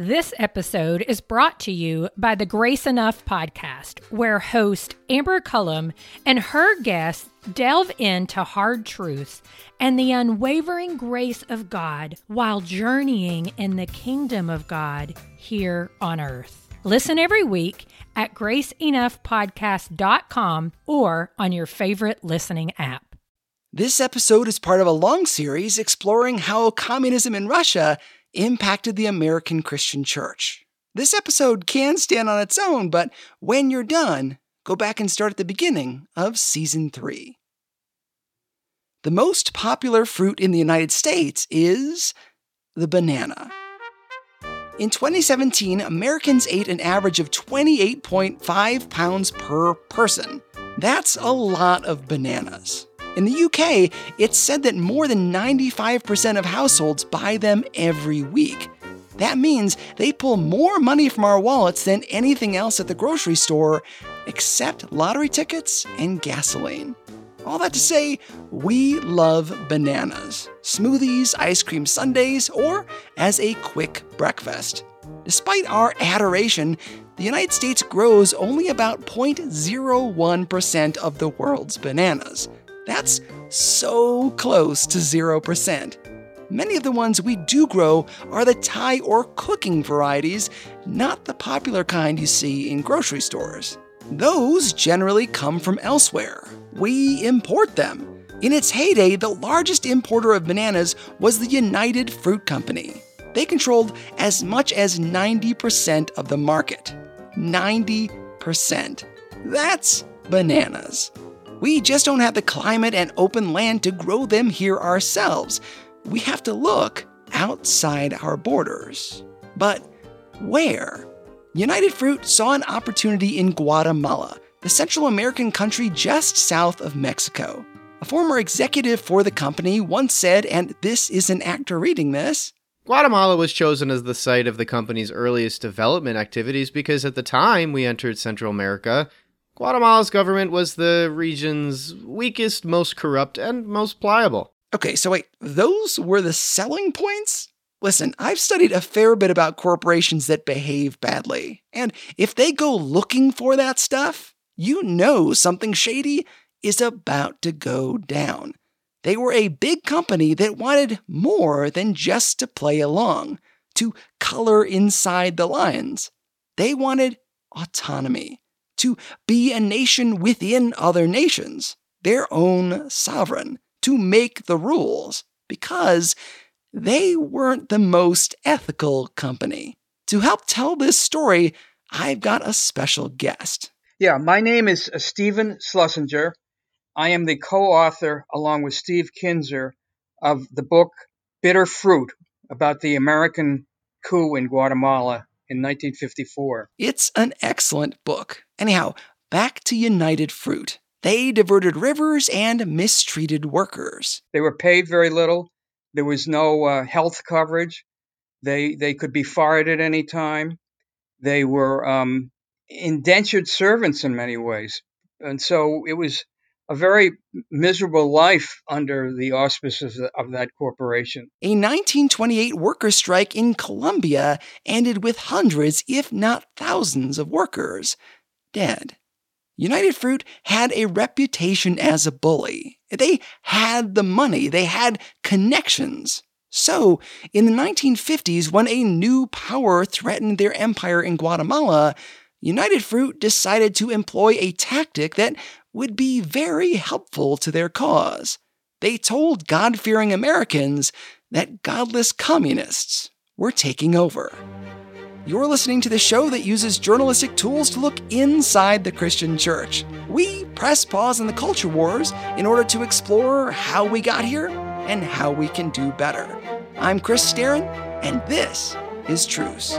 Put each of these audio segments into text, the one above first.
This episode is brought to you by the Grace Enough podcast, where host Amber Cullum and her guests delve into hard truths and the unwavering grace of God while journeying in the kingdom of God here on earth. Listen every week at graceenoughpodcast.com or on your favorite listening app. This episode is part of a long series exploring how communism in Russia impacted the American Christian church. This episode can stand on its own, but when you're done, go back and start at the beginning of season three. The most popular fruit in the United States is the banana. In 2017, Americans ate an average of 28.5 pounds per person. That's a lot of bananas. In the UK, it's said that more than 95% of households buy them every week. That means they pull more money from our wallets than anything else at the grocery store, except lottery tickets and gasoline. All that to say, we love bananas, smoothies, ice cream sundaes, or as a quick breakfast. Despite our adoration, the United States grows only about 0.01% of the world's bananas. That's so close to 0%. Many of the ones we do grow are the Thai or cooking varieties, not the popular kind you see in grocery stores. Those generally come from elsewhere. We import them. In its heyday, the largest importer of bananas was the United Fruit Company. They controlled as much as 90% of the market. 90%. That's bananas. We just don't have the climate and open land to grow them here ourselves. We have to look outside our borders. But where? United Fruit saw an opportunity in Guatemala, the Central American country just south of Mexico. A former executive for the company once said, and this is an actor reading this Guatemala was chosen as the site of the company's earliest development activities because at the time we entered Central America, Guatemala's government was the region's weakest, most corrupt, and most pliable. Okay, so wait, those were the selling points? Listen, I've studied a fair bit about corporations that behave badly. And if they go looking for that stuff, you know something shady is about to go down. They were a big company that wanted more than just to play along, to color inside the lines. They wanted autonomy to be a nation within other nations, their own sovereign, to make the rules, because they weren't the most ethical company. To help tell this story, I've got a special guest. Yeah, my name is uh, Stephen Schlesinger. I am the co author, along with Steve Kinzer, of the book Bitter Fruit about the American coup in Guatemala in 1954. It's an excellent book. Anyhow, back to United Fruit. They diverted rivers and mistreated workers. They were paid very little. There was no uh, health coverage. They they could be fired at any time. They were um, indentured servants in many ways, and so it was a very miserable life under the auspices of that corporation. A 1928 worker strike in Colombia ended with hundreds, if not thousands, of workers dead. United Fruit had a reputation as a bully. They had the money, they had connections. So, in the 1950s, when a new power threatened their empire in Guatemala, United Fruit decided to employ a tactic that would be very helpful to their cause. They told God fearing Americans that godless communists were taking over. You're listening to the show that uses journalistic tools to look inside the Christian church. We press pause on the culture wars in order to explore how we got here and how we can do better. I'm Chris Staron, and this is Truce.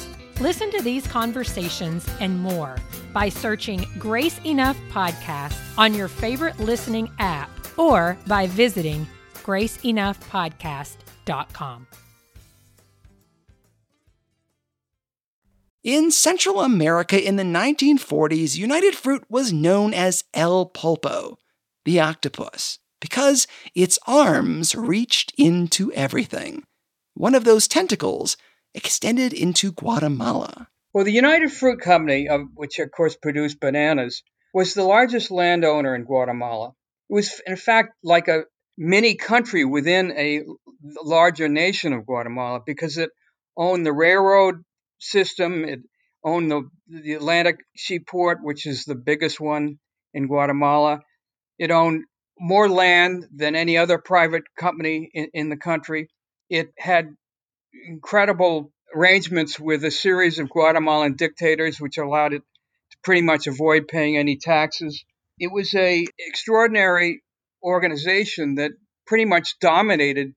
Listen to these conversations and more by searching Grace Enough Podcast on your favorite listening app or by visiting graceenoughpodcast.com. In Central America in the 1940s, United Fruit was known as El Pulpo, the octopus, because its arms reached into everything. One of those tentacles extended into Guatemala. Well, the United Fruit Company, which of course produced bananas, was the largest landowner in Guatemala. It was, in fact, like a mini country within a larger nation of Guatemala because it owned the railroad system, it owned the, the Atlantic Seaport, which is the biggest one in Guatemala. It owned more land than any other private company in, in the country. It had incredible arrangements with a series of Guatemalan dictators, which allowed it to pretty much avoid paying any taxes. It was a extraordinary organization that pretty much dominated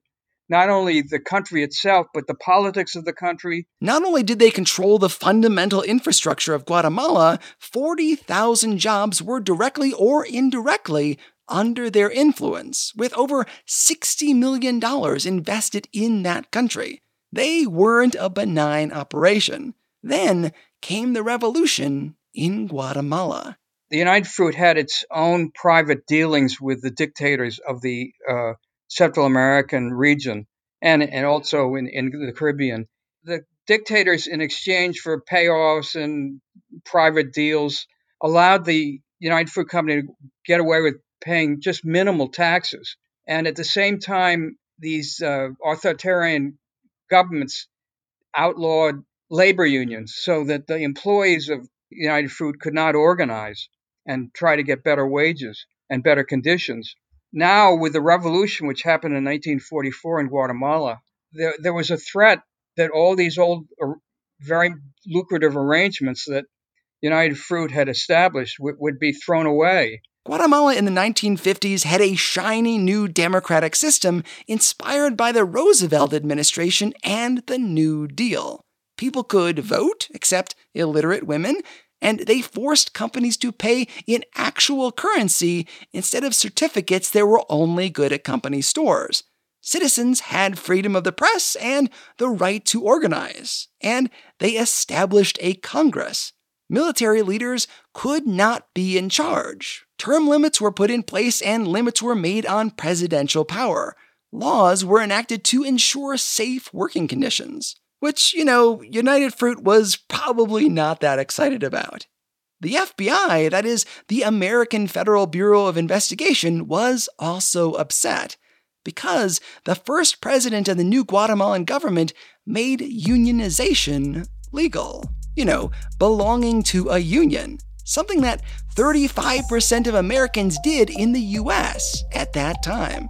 not only the country itself, but the politics of the country. Not only did they control the fundamental infrastructure of Guatemala, 40,000 jobs were directly or indirectly under their influence, with over $60 million invested in that country. They weren't a benign operation. Then came the revolution in Guatemala. The United Fruit had its own private dealings with the dictators of the uh, Central American region and, and also in, in the Caribbean. The dictators, in exchange for payoffs and private deals, allowed the United Fruit Company to get away with paying just minimal taxes. And at the same time, these uh, authoritarian governments outlawed labor unions so that the employees of United Fruit could not organize and try to get better wages and better conditions. Now, with the revolution which happened in 1944 in Guatemala, there, there was a threat that all these old, uh, very lucrative arrangements that United Fruit had established w- would be thrown away. Guatemala in the 1950s had a shiny new democratic system inspired by the Roosevelt administration and the New Deal. People could vote, except illiterate women, and they forced companies to pay in actual currency instead of certificates that were only good at company stores. Citizens had freedom of the press and the right to organize, and they established a Congress. Military leaders could not be in charge, Term limits were put in place and limits were made on presidential power. Laws were enacted to ensure safe working conditions, which, you know, United Fruit was probably not that excited about. The FBI, that is, the American Federal Bureau of Investigation, was also upset because the first president of the new Guatemalan government made unionization legal. You know, belonging to a union something that 35% of Americans did in the US at that time.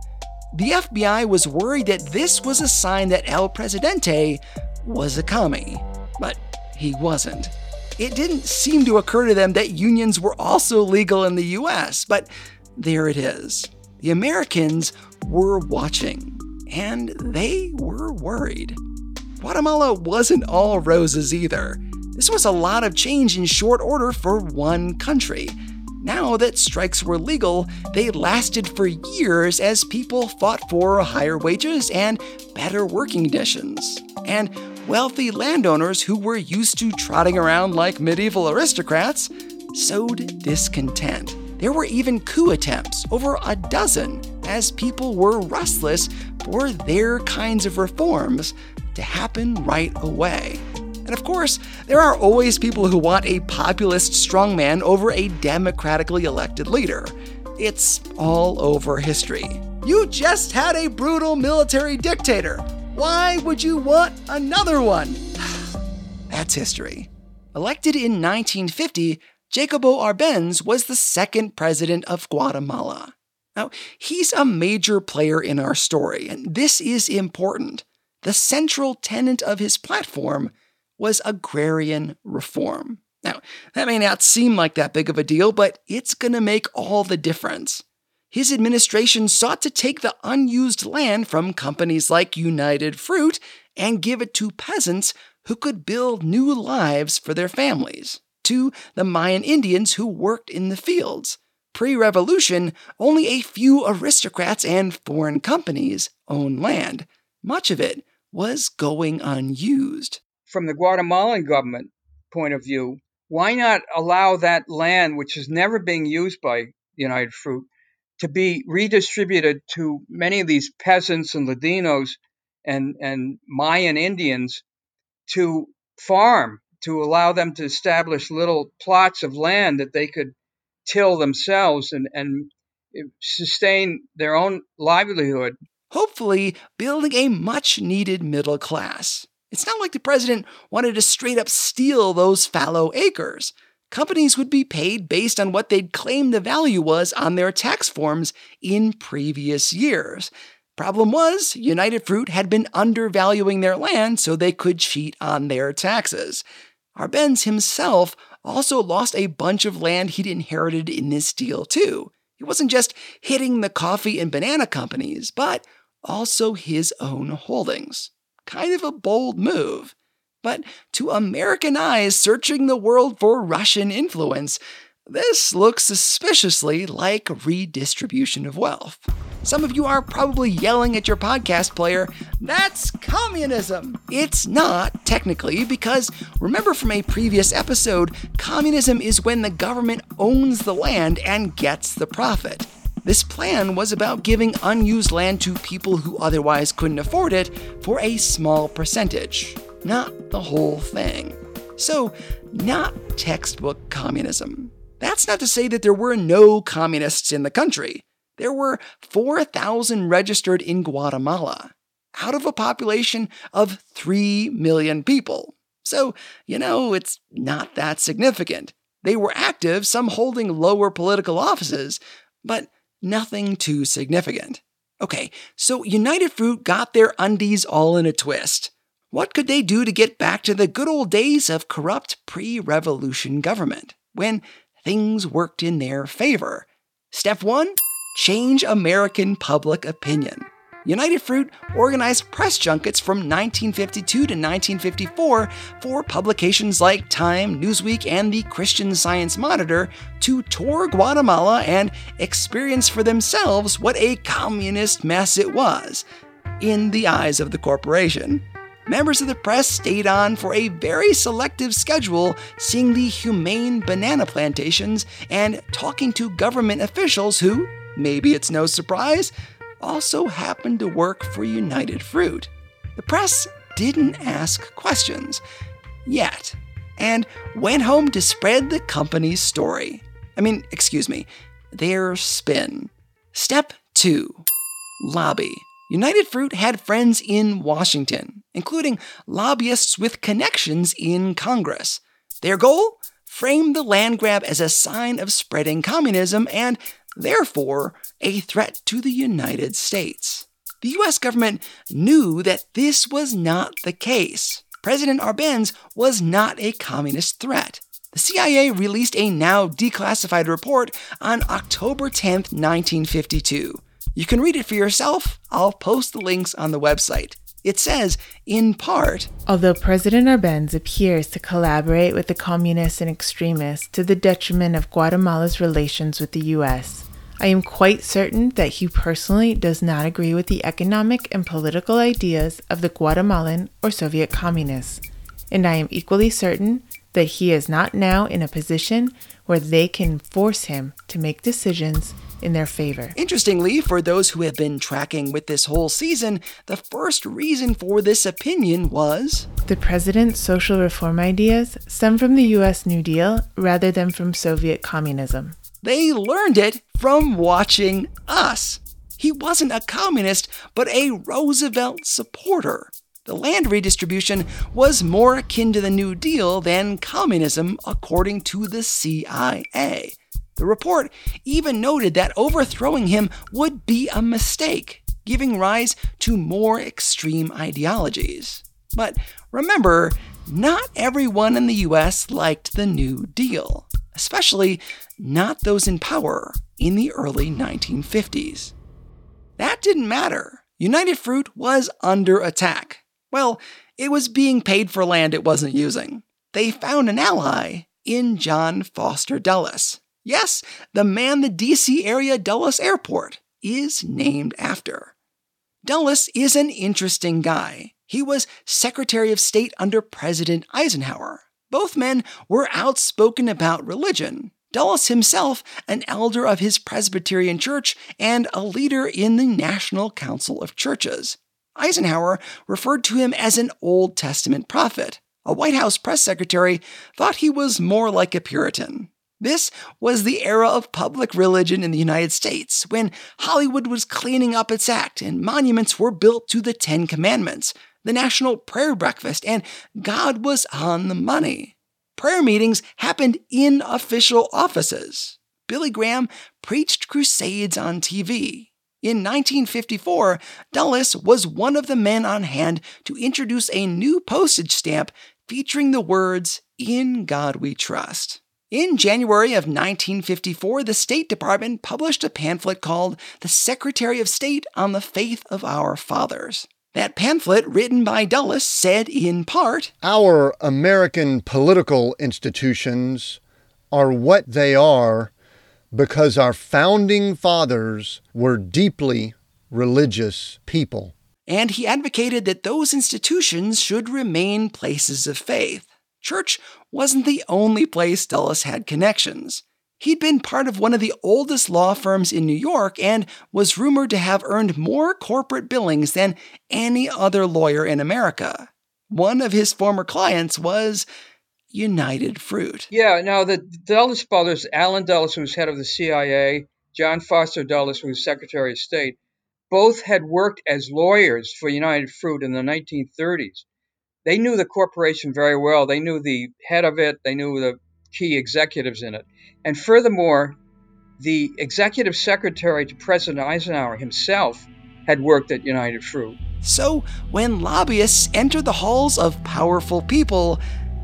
The FBI was worried that this was a sign that El Presidente was a commie, but he wasn't. It didn't seem to occur to them that unions were also legal in the US, but there it is. The Americans were watching, and they were worried. Guatemala wasn't all roses either. This was a lot of change in short order for one country. Now that strikes were legal, they lasted for years as people fought for higher wages and better working conditions. And wealthy landowners who were used to trotting around like medieval aristocrats sowed discontent. There were even coup attempts, over a dozen, as people were restless for their kinds of reforms to happen right away. And of course, there are always people who want a populist strongman over a democratically elected leader. It's all over history. You just had a brutal military dictator. Why would you want another one? That's history. Elected in 1950, Jacobo Arbenz was the second president of Guatemala. Now, he's a major player in our story, and this is important. The central tenet of his platform was agrarian reform. Now, that may not seem like that big of a deal, but it's going to make all the difference. his administration sought to take the unused land from companies like United Fruit and give it to peasants who could build new lives for their families, to the Mayan Indians who worked in the fields. Pre revolution, only a few aristocrats and foreign companies owned land. Much of it was going unused. From the Guatemalan government point of view, why not allow that land, which is never being used by United Fruit, to be redistributed to many of these peasants and Ladinos and, and Mayan Indians to farm, to allow them to establish little plots of land that they could till themselves and, and eh, sustain their own livelihood. Hopefully, building a much needed middle class. It's not like the president wanted to straight up steal those fallow acres. Companies would be paid based on what they'd claimed the value was on their tax forms in previous years. Problem was, United Fruit had been undervaluing their land so they could cheat on their taxes. Arbenz himself also lost a bunch of land he'd inherited in this deal, too. He wasn't just hitting the coffee and banana companies, but also his own holdings. Kind of a bold move. But to American eyes searching the world for Russian influence, this looks suspiciously like redistribution of wealth. Some of you are probably yelling at your podcast player, that's communism! It's not, technically, because remember from a previous episode, communism is when the government owns the land and gets the profit. This plan was about giving unused land to people who otherwise couldn't afford it for a small percentage, not the whole thing. So, not textbook communism. That's not to say that there were no communists in the country. There were 4,000 registered in Guatemala, out of a population of 3 million people. So, you know, it's not that significant. They were active, some holding lower political offices, but nothing too significant. Okay, so United Fruit got their undies all in a twist. What could they do to get back to the good old days of corrupt pre revolution government, when things worked in their favor. Step one change American public opinion. United Fruit organized press junkets from 1952 to 1954 for publications like Time, Newsweek, and the Christian Science Monitor to tour Guatemala and experience for themselves what a communist mess it was. In the eyes of the corporation members of the press stayed on for a very selective schedule, seeing the humane banana plantations and talking to government officials who, maybe it's no surprise, also happened to work for United Fruit. The press didn't ask questions yet and went home to spread the company's story. I mean, excuse me, their spin. Step 2 Lobby. United Fruit had friends in Washington, including lobbyists with connections in Congress. Their goal? Frame the land grab as a sign of spreading communism and, therefore, a threat to the United States. The US government knew that this was not the case. President Arbenz was not a communist threat. The CIA released a now declassified report on October 10, 1952. You can read it for yourself. I'll post the links on the website. It says, in part, Although President Arbenz appears to collaborate with the communists and extremists to the detriment of Guatemala's relations with the U.S., I am quite certain that he personally does not agree with the economic and political ideas of the Guatemalan or Soviet communists, and I am equally certain that he is not now in a position where they can force him to make decisions in their favor. Interestingly, for those who have been tracking with this whole season, the first reason for this opinion was the president's social reform ideas stem from the US New Deal rather than from Soviet communism. They learned it from watching us. He wasn't a communist, but a Roosevelt supporter. The land redistribution was more akin to the New Deal than communism, according to the CIA. The report even noted that overthrowing him would be a mistake, giving rise to more extreme ideologies. But remember, not everyone in the US liked the New Deal. Especially not those in power in the early 1950s. That didn't matter. United Fruit was under attack. Well, it was being paid for land it wasn't using. They found an ally in John Foster Dulles. Yes, the man the DC area Dulles Airport is named after. Dulles is an interesting guy. He was Secretary of State under President Eisenhower. Both men were outspoken about religion. Dulles himself, an elder of his Presbyterian church and a leader in the National Council of Churches. Eisenhower referred to him as an Old Testament prophet. A White House press secretary thought he was more like a Puritan. This was the era of public religion in the United States, when Hollywood was cleaning up its act and monuments were built to the Ten Commandments, the National Prayer Breakfast, and God was on the money. Prayer meetings happened in official offices. Billy Graham preached crusades on TV. In 1954, Dulles was one of the men on hand to introduce a new postage stamp featuring the words, In God We Trust. In January of 1954, the State Department published a pamphlet called The Secretary of State on the Faith of Our Fathers. That pamphlet, written by Dulles, said in part Our American political institutions are what they are because our founding fathers were deeply religious people. And he advocated that those institutions should remain places of faith. Church wasn't the only place Dulles had connections. He'd been part of one of the oldest law firms in New York and was rumored to have earned more corporate billings than any other lawyer in America. One of his former clients was United Fruit. Yeah, now the Dulles brothers, Allen Dulles, who was head of the CIA, John Foster Dulles, who was Secretary of State, both had worked as lawyers for United Fruit in the 1930s they knew the corporation very well. They knew the head of it, they knew the key executives in it. And furthermore, the executive secretary to President Eisenhower himself had worked at United Fruit. So, when lobbyists entered the halls of powerful people,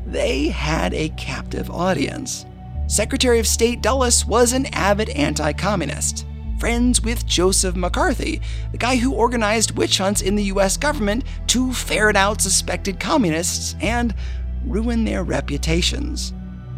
they had a captive audience. Secretary of State Dulles was an avid anti communist friends with Joseph McCarthy, the guy who organized witch hunts in the US government to ferret out suspected communists and ruin their reputations.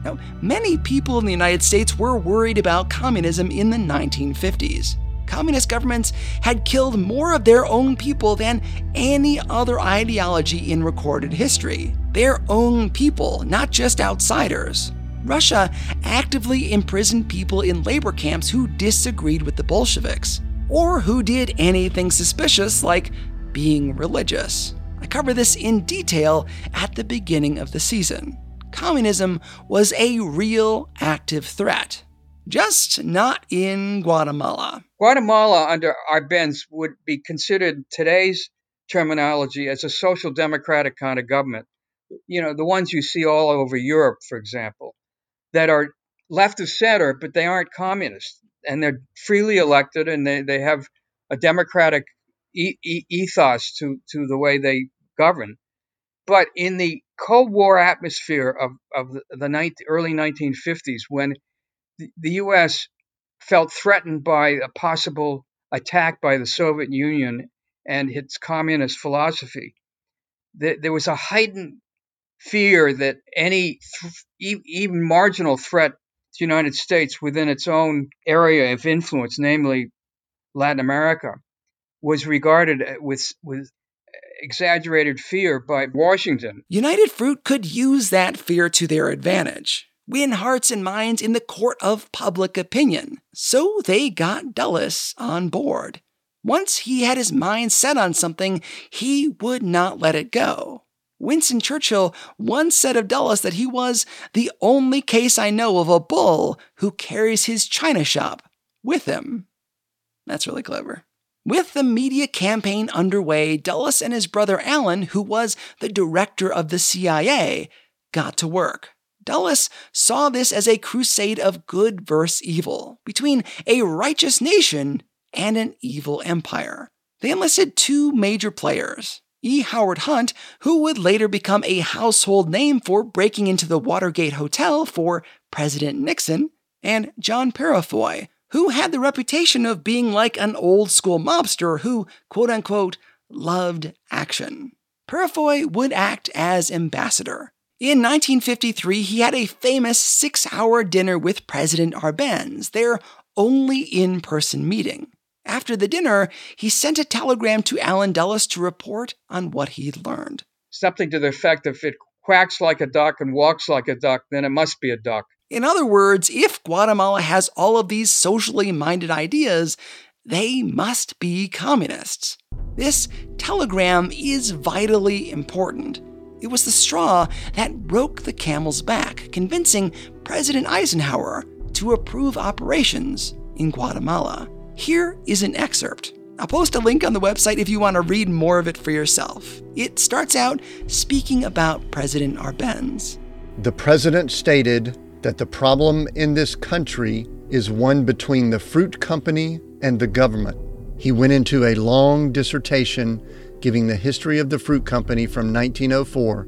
Now, many people in the United States were worried about communism in the 1950s. Communist governments had killed more of their own people than any other ideology in recorded history. Their own people, not just outsiders. Russia actively imprisoned people in labor camps who disagreed with the Bolsheviks, or who did anything suspicious like being religious. I cover this in detail at the beginning of the season. Communism was a real active threat, just not in Guatemala. Guatemala, under Arbenz, would be considered today's terminology as a social democratic kind of government. You know, the ones you see all over Europe, for example that are left of center, but they aren't communist, and they're freely elected, and they, they have a democratic e- e- ethos to to the way they govern. But in the Cold War atmosphere of of the, the early 1950s, when the, the U.S. felt threatened by a possible attack by the Soviet Union and its communist philosophy, there was a heightened fear that any th- even marginal threat to the United States within its own area of influence, namely Latin America, was regarded with with exaggerated fear by Washington. United Fruit could use that fear to their advantage. Win hearts and minds in the court of public opinion. So they got Dulles on board. Once he had his mind set on something, he would not let it go. Winston Churchill once said of Dulles that he was the only case I know of a bull who carries his china shop with him. That's really clever. With the media campaign underway, Dulles and his brother Allen, who was the director of the CIA, got to work. Dulles saw this as a crusade of good versus evil, between a righteous nation and an evil empire. They enlisted two major players E. Howard Hunt, who would later become a household name for breaking into the Watergate Hotel for President Nixon, and John Peurifoy, who had the reputation of being like an old school mobster who, quote unquote, loved action. Peurifoy would act as ambassador. In 1953, he had a famous six hour dinner with President Arbenz, their only in person meeting. After the dinner, he sent a telegram to Allen Dulles to report on what he'd learned. Something to the effect if it quacks like a duck and walks like a duck, then it must be a duck. In other words, if Guatemala has all of these socially minded ideas, they must be communists. This telegram is vitally important. It was the straw that broke the camel's back, convincing President Eisenhower to approve operations in Guatemala. Here is an excerpt. I'll post a link on the website if you want to read more of it for yourself. It starts out speaking about President Arbenz. The president stated that the problem in this country is one between the fruit company and the government. He went into a long dissertation giving the history of the fruit company from 1904,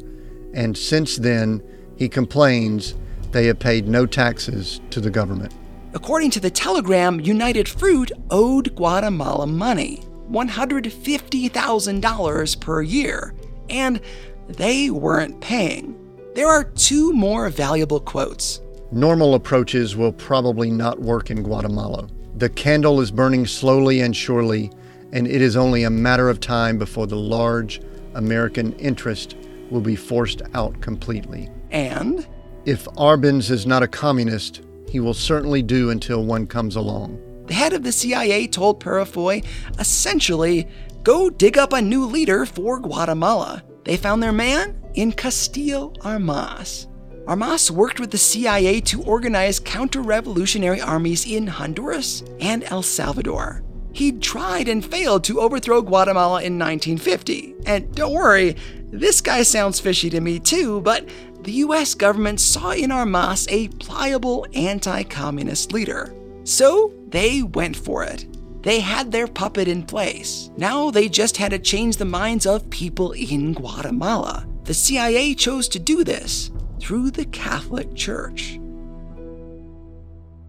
and since then, he complains they have paid no taxes to the government. According to the telegram, United Fruit owed Guatemala money $150,000 per year, and they weren't paying. There are two more valuable quotes. Normal approaches will probably not work in Guatemala. The candle is burning slowly and surely, and it is only a matter of time before the large American interest will be forced out completely. And if Arbenz is not a communist, he will certainly do until one comes along. The head of the CIA told Peurifoy essentially, go dig up a new leader for Guatemala. They found their man in Castillo Armas. Armas worked with the CIA to organize counter revolutionary armies in Honduras and El Salvador. He'd tried and failed to overthrow Guatemala in 1950. And don't worry, this guy sounds fishy to me too, but the US government saw in Armas a pliable anti communist leader. So they went for it. They had their puppet in place. Now they just had to change the minds of people in Guatemala. The CIA chose to do this through the Catholic Church.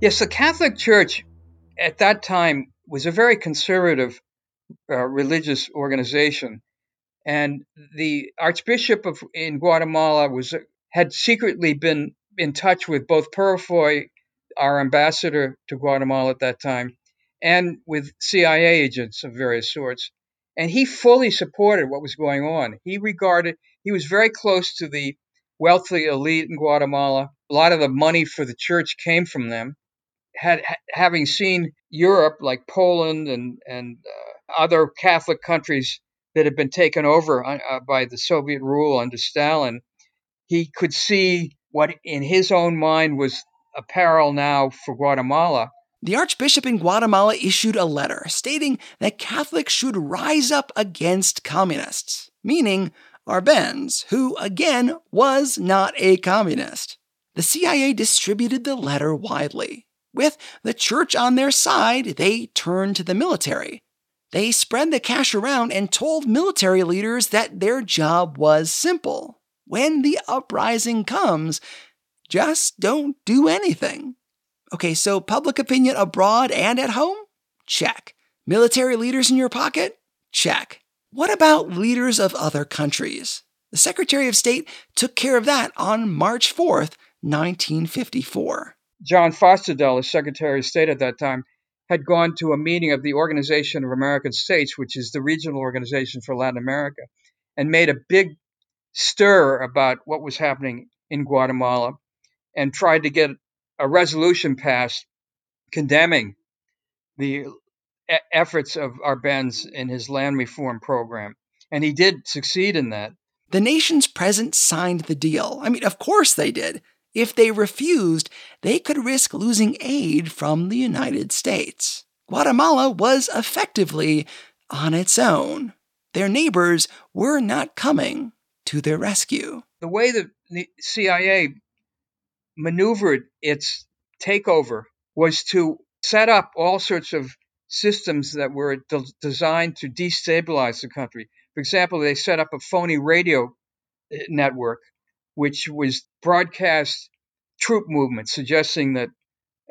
Yes, the Catholic Church at that time was a very conservative uh, religious organization. And the Archbishop of in Guatemala was had secretly been in touch with both Peurifoy, our ambassador to Guatemala at that time, and with CIA agents of various sorts. And he fully supported what was going on. He regarded, he was very close to the wealthy elite in Guatemala. A lot of the money for the church came from them. Had having seen Europe, like Poland and and uh, other Catholic countries that had been taken over uh, by the Soviet rule under Stalin, he could see what in his own mind was a peril now for Guatemala. The Archbishop in Guatemala issued a letter stating that Catholics should rise up against communists, meaning Arbenz, who again was not a communist. The CIA distributed the letter widely. With the church on their side, they turned to the military. They spread the cash around and told military leaders that their job was simple when the uprising comes, just don't do anything. Okay, so public opinion abroad and at home? Check. Military leaders in your pocket? Check. What about leaders of other countries? The Secretary of State took care of that on March 4th, 1954. John Foster Dulles, Secretary of State at that time, had gone to a meeting of the Organization of American States, which is the regional organization for Latin America, and made a big stir about what was happening in Guatemala and tried to get a resolution passed condemning the efforts of Arbenz in his land reform program. And he did succeed in that. The nations present signed the deal. I mean, of course they did. If they refused, they could risk losing aid from the United States. Guatemala was effectively on its own. Their neighbors were not coming to their rescue. The way the CIA maneuvered its takeover was to set up all sorts of systems that were de- designed to destabilize the country. For example, they set up a phony radio eh, network which was broadcast troop movements suggesting that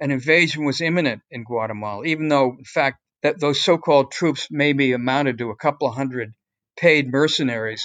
an invasion was imminent in Guatemala, even though, in fact, that those so-called troops maybe amounted to a couple of hundred paid mercenaries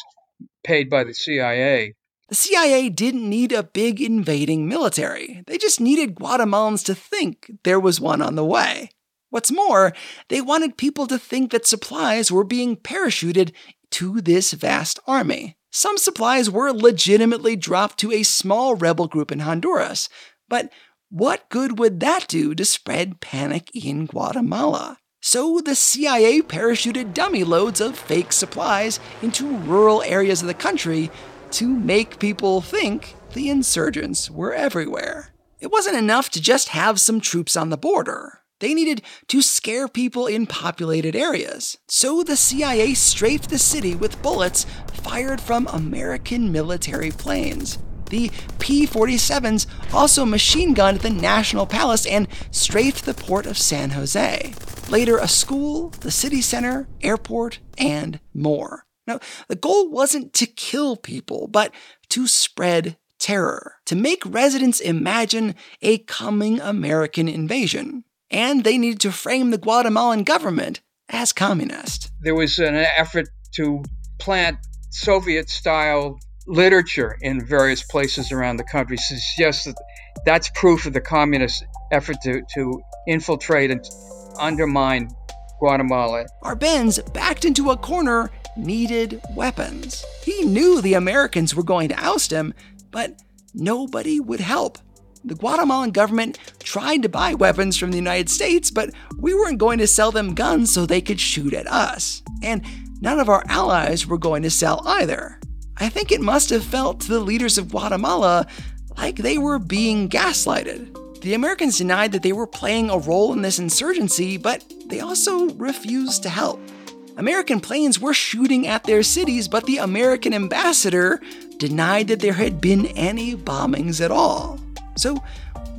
paid by the CIA. The CIA didn't need a big invading military. They just needed Guatemalans to think there was one on the way. What's more, they wanted people to think that supplies were being parachuted to this vast army. Some supplies were legitimately dropped to a small rebel group in Honduras, but what good would that do to spread panic in Guatemala? So the CIA parachuted dummy loads of fake supplies into rural areas of the country to make people think the insurgents were everywhere. It wasn't enough to just have some troops on the border. They needed to scare people in populated areas. So the CIA strafed the city with bullets fired from American military planes. The P 47s also machine gunned the National Palace and strafed the port of San Jose. Later, a school, the city center, airport, and more. Now, the goal wasn't to kill people, but to spread terror, to make residents imagine a coming American invasion. And they needed to frame the Guatemalan government as communist. There was an effort to plant Soviet style literature in various places around the country suggests that that's proof of the communist effort to, to infiltrate and undermine Guatemala. Arbenz backed into a corner needed weapons. He knew the Americans were going to oust him, but nobody would help. The Guatemalan government tried to buy weapons from the United States, but we weren't going to sell them guns so they could shoot at us. And none of our allies were going to sell either. I think it must have felt to the leaders of Guatemala like they were being gaslighted. The Americans denied that they were playing a role in this insurgency, but they also refused to help. American planes were shooting at their cities, but the American ambassador denied that there had been any bombings at all. So,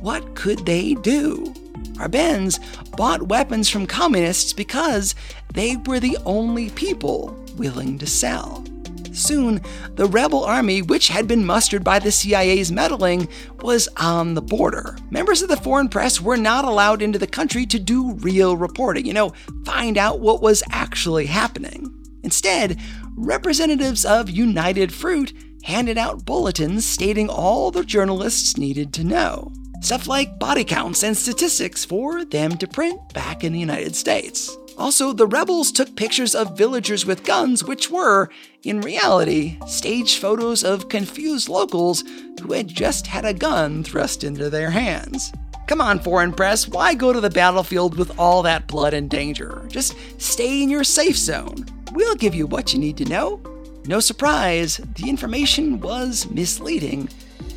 what could they do? Arbenz bought weapons from communists because they were the only people willing to sell. Soon, the rebel army, which had been mustered by the CIA's meddling, was on the border. Members of the foreign press were not allowed into the country to do real reporting, you know, find out what was actually happening. Instead, representatives of United Fruit handed out bulletins stating all the journalists needed to know. Stuff like body counts and statistics for them to print back in the United States. Also, the rebels took pictures of villagers with guns, which were, in reality, staged photos of confused locals who had just had a gun thrust into their hands. Come on, foreign press, why go to the battlefield with all that blood and danger? Just stay in your safe zone. We'll give you what you need to know. No surprise, the information was misleading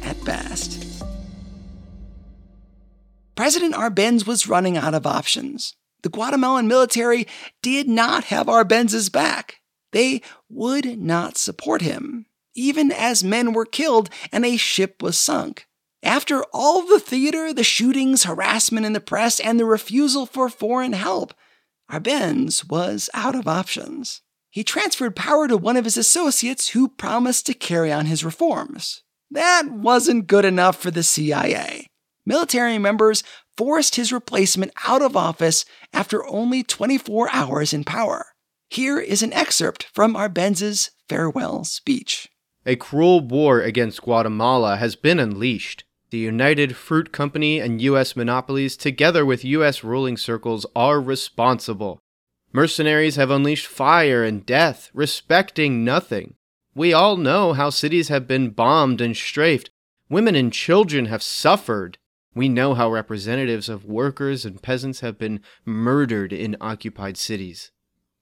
at best. President Arbenz was running out of options the Guatemalan military did not have Arbenz's back. They would not support him, even as men were killed and a ship was sunk. After all the theater, the shootings, harassment in the press, and the refusal for foreign help, Arbenz was out of options. He transferred power to one of his associates who promised to carry on his reforms. That wasn't good enough for the CIA. Military members forced his replacement out of office after only 24 hours in power. Here is an excerpt from Arbenz's farewell speech. A cruel war against Guatemala has been unleashed. The United Fruit Company and U.S. monopolies, together with U.S. ruling circles, are responsible. Mercenaries have unleashed fire and death, respecting nothing. We all know how cities have been bombed and strafed. Women and children have suffered. We know how representatives of workers and peasants have been murdered in occupied cities.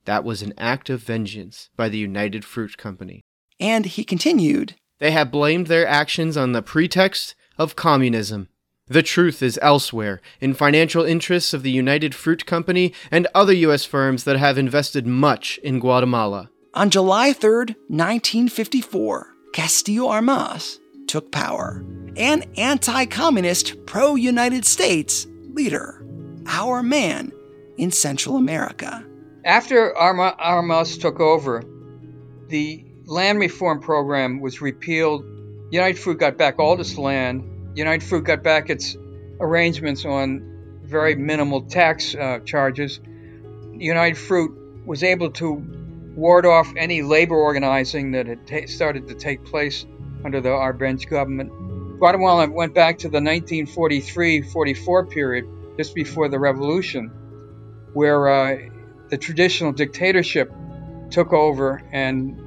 That was an act of vengeance by the United Fruit Company. And he continued They have blamed their actions on the pretext of communism. The truth is elsewhere, in financial interests of the United Fruit Company and other U.S. firms that have invested much in Guatemala. On July 3, 1954, Castillo Armas took power. An anti communist, pro United States leader, our man in Central America. After Armas took over, the land reform program was repealed. United Fruit got back all this land. United Fruit got back its arrangements on very minimal tax uh, charges. United Fruit was able to ward off any labor organizing that had ta- started to take place under the Arbenz government. Guatemala went back to the 1943-44 period, just before the revolution, where uh, the traditional dictatorship took over and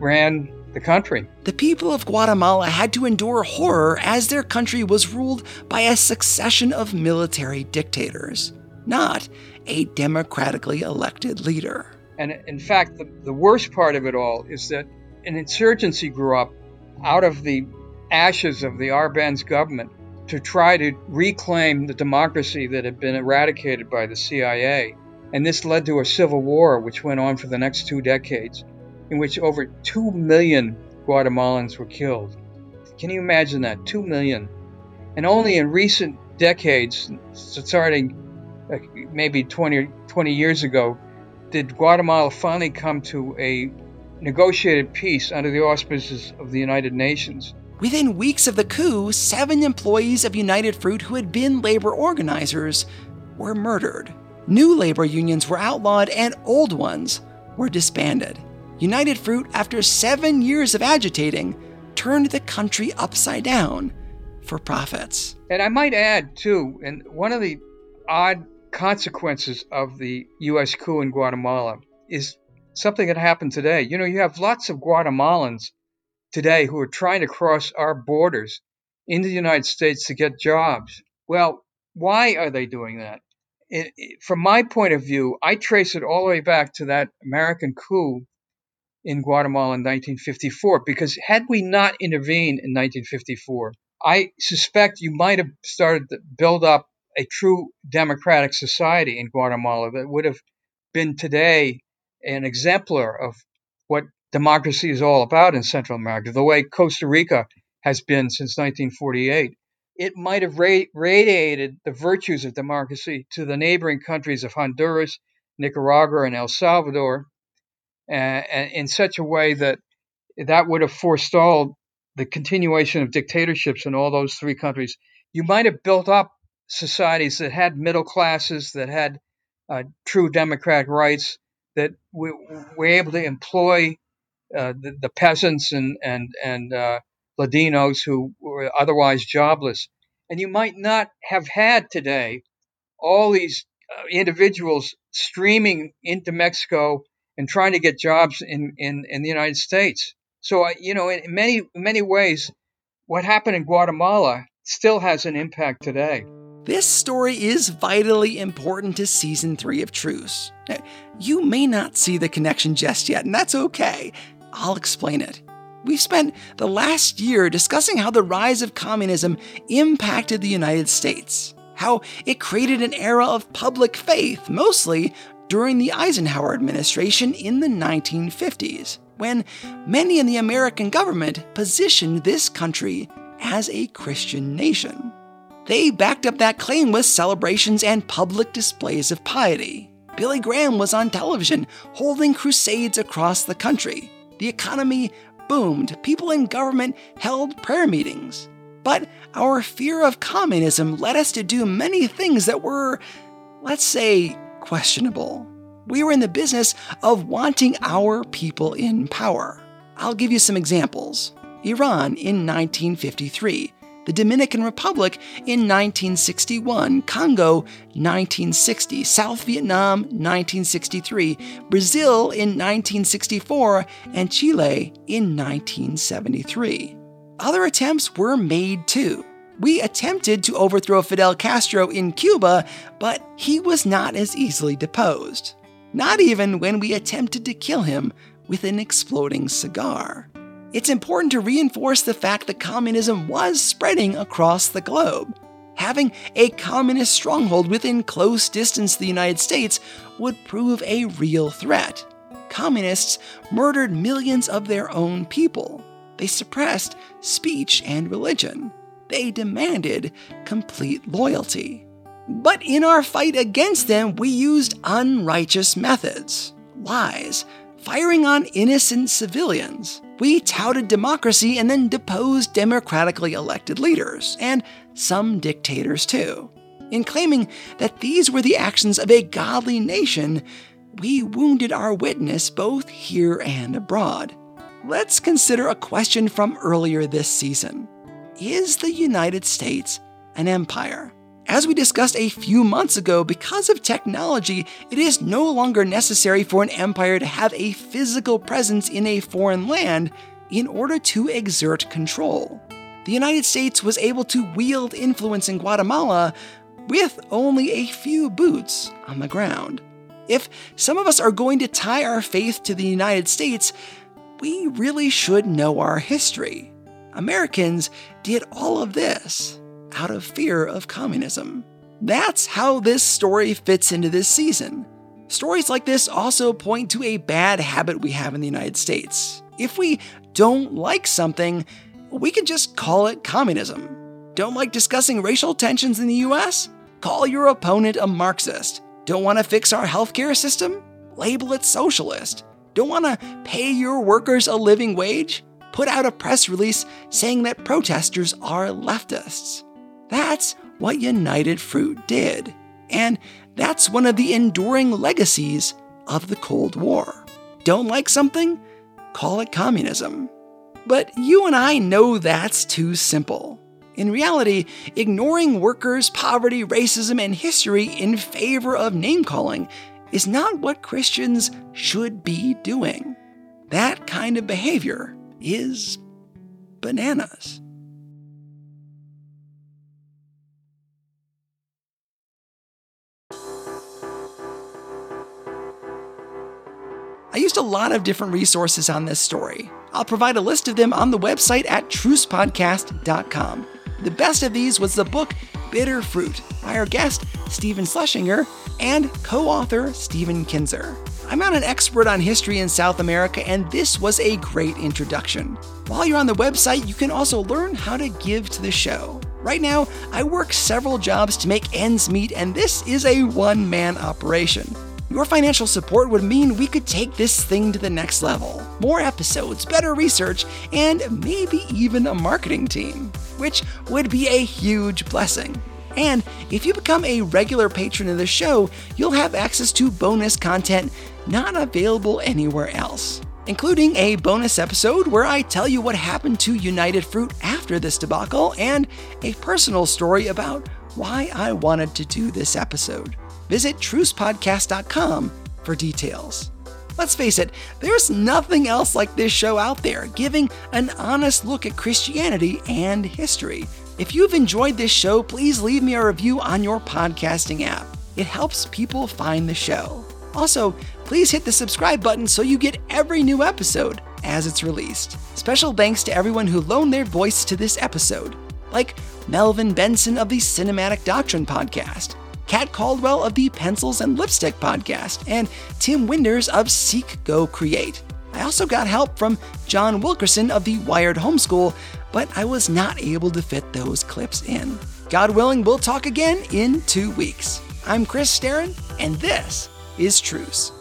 ran the country. The people of Guatemala had to endure horror as their country was ruled by a succession of military dictators, not a democratically elected leader. And in fact, the, the worst part of it all is that an insurgency grew up out of the ashes of the Arbenz government to try to reclaim the democracy that had been eradicated by the CIA. And this led to a civil war, which went on for the next two decades, in which over 2 million Guatemalans were killed. Can you imagine that? 2 million. And only in recent decades, starting maybe 20, 20 years ago, did Guatemala finally come to a negotiated peace under the auspices of the United Nations. Within weeks of the coup, seven employees of United Fruit who had been labor organizers were murdered. New labor unions were outlawed and old ones were disbanded. United Fruit, after seven years of agitating, turned the country upside down for profits. And I might add, too, and one of the odd consequences of the U.S. coup in Guatemala is something that happened today. You know, you have lots of Guatemalans today who are trying to cross our borders into the United States to get jobs. Well, why are they doing that? It, it, from my point of view, I trace it all the way back to that American coup in Guatemala in 1954. Because had we not intervened in 1954, I suspect you might have started to build up a true democratic society in Guatemala that would have been today an exemplar of what democracy is all about in Central America, the way Costa Rica has been since 1948. It might have radiated the virtues of democracy to the neighboring countries of Honduras, Nicaragua, and El Salvador in such a way that that would have forestalled the continuation of dictatorships in all those three countries. You might have built up societies that had middle classes, that had uh, true democratic rights, that we were able to employ uh, the, the, peasants and and and uh, Ladinos who were otherwise jobless, and you might not have had today all these uh, individuals streaming into Mexico and trying to get jobs in in, in the United States. So you know, in many many ways, what happened in Guatemala still has an impact today. This story is vitally important to season three of Truce. Eh, you may not see the connection just yet, and that's okay. I'll explain it. We've spent the last year discussing how the rise of communism impacted the United States, how it created an era of public faith, mostly during the Eisenhower administration in the 1950s, when many in the American government positioned this country as a Christian nation. They backed up that claim with celebrations and public displays of piety. Billy Graham was on television holding crusades across the country. The economy boomed. People in government held prayer meetings. But our fear of communism led us to do many things that were, let's say, questionable. We were in the business of wanting our people in power. I'll give you some examples. Iran in 1953 the Dominican Republic in 1961, Congo 1960, South Vietnam 1963, Brazil in 1964, and Chile in 1973. Other attempts were made too. We attempted to overthrow Fidel Castro in Cuba, but he was not as easily deposed. Not even when we attempted to kill him with an exploding cigar it's important to reinforce the fact that communism was spreading across the globe. Having a communist stronghold within close distance to the United States would prove a real threat. Communists murdered millions of their own people. They suppressed speech and religion. They demanded complete loyalty. But in our fight against them, we used unrighteous methods lies, firing on innocent civilians. We touted democracy and then deposed democratically elected leaders, and some dictators too. In claiming that these were the actions of a godly nation, we wounded our witness both here and abroad. Let's consider a question from earlier this season Is the United States an empire? As we discussed a few months ago, because of technology, it is no longer necessary for an empire to have a physical presence in a foreign land in order to exert control. The United States was able to wield influence in Guatemala with only a few boots on the ground. If some of us are going to tie our faith to the United States, we really should know our history. Americans did all of this out of fear of communism. That's how this story fits into this season. Stories like this also point to a bad habit we have in the United States. If we don't like something, we can just call it communism. Don't like discussing racial tensions in the US? Call your opponent a Marxist. Don't want to fix our healthcare system? Label it socialist. Don't want to pay your workers a living wage? Put out a press release saying that protesters are leftists. That's what United Fruit did. And that's one of the enduring legacies of the Cold War. Don't like something? Call it communism. But you and I know that's too simple. In reality, ignoring workers, poverty, racism, and history in favor of name calling is not what Christians should be doing. That kind of behavior is bananas. I used a lot of different resources on this story. I'll provide a list of them on the website at trucepodcast.com. The best of these was the book Bitter Fruit by our guest, Stephen Schlesinger, and co author Stephen Kinzer. I'm not an expert on history in South America, and this was a great introduction. While you're on the website, you can also learn how to give to the show. Right now, I work several jobs to make ends meet, and this is a one man operation. Your financial support would mean we could take this thing to the next level. More episodes, better research, and maybe even a marketing team, which would be a huge blessing. And if you become a regular patron of the show, you'll have access to bonus content not available anywhere else, including a bonus episode where I tell you what happened to United Fruit after this debacle and a personal story about why I wanted to do this episode. Visit trucepodcast.com for details. Let's face it, there's nothing else like this show out there, giving an honest look at Christianity and history. If you've enjoyed this show, please leave me a review on your podcasting app. It helps people find the show. Also, please hit the subscribe button so you get every new episode as it's released. Special thanks to everyone who loaned their voice to this episode, like Melvin Benson of the Cinematic Doctrine podcast, Kat Caldwell of the Pencils and Lipstick podcast, and Tim Winders of Seek Go Create. I also got help from John Wilkerson of the Wired Homeschool, but I was not able to fit those clips in. God willing, we'll talk again in two weeks. I'm Chris Staron, and this is Truce.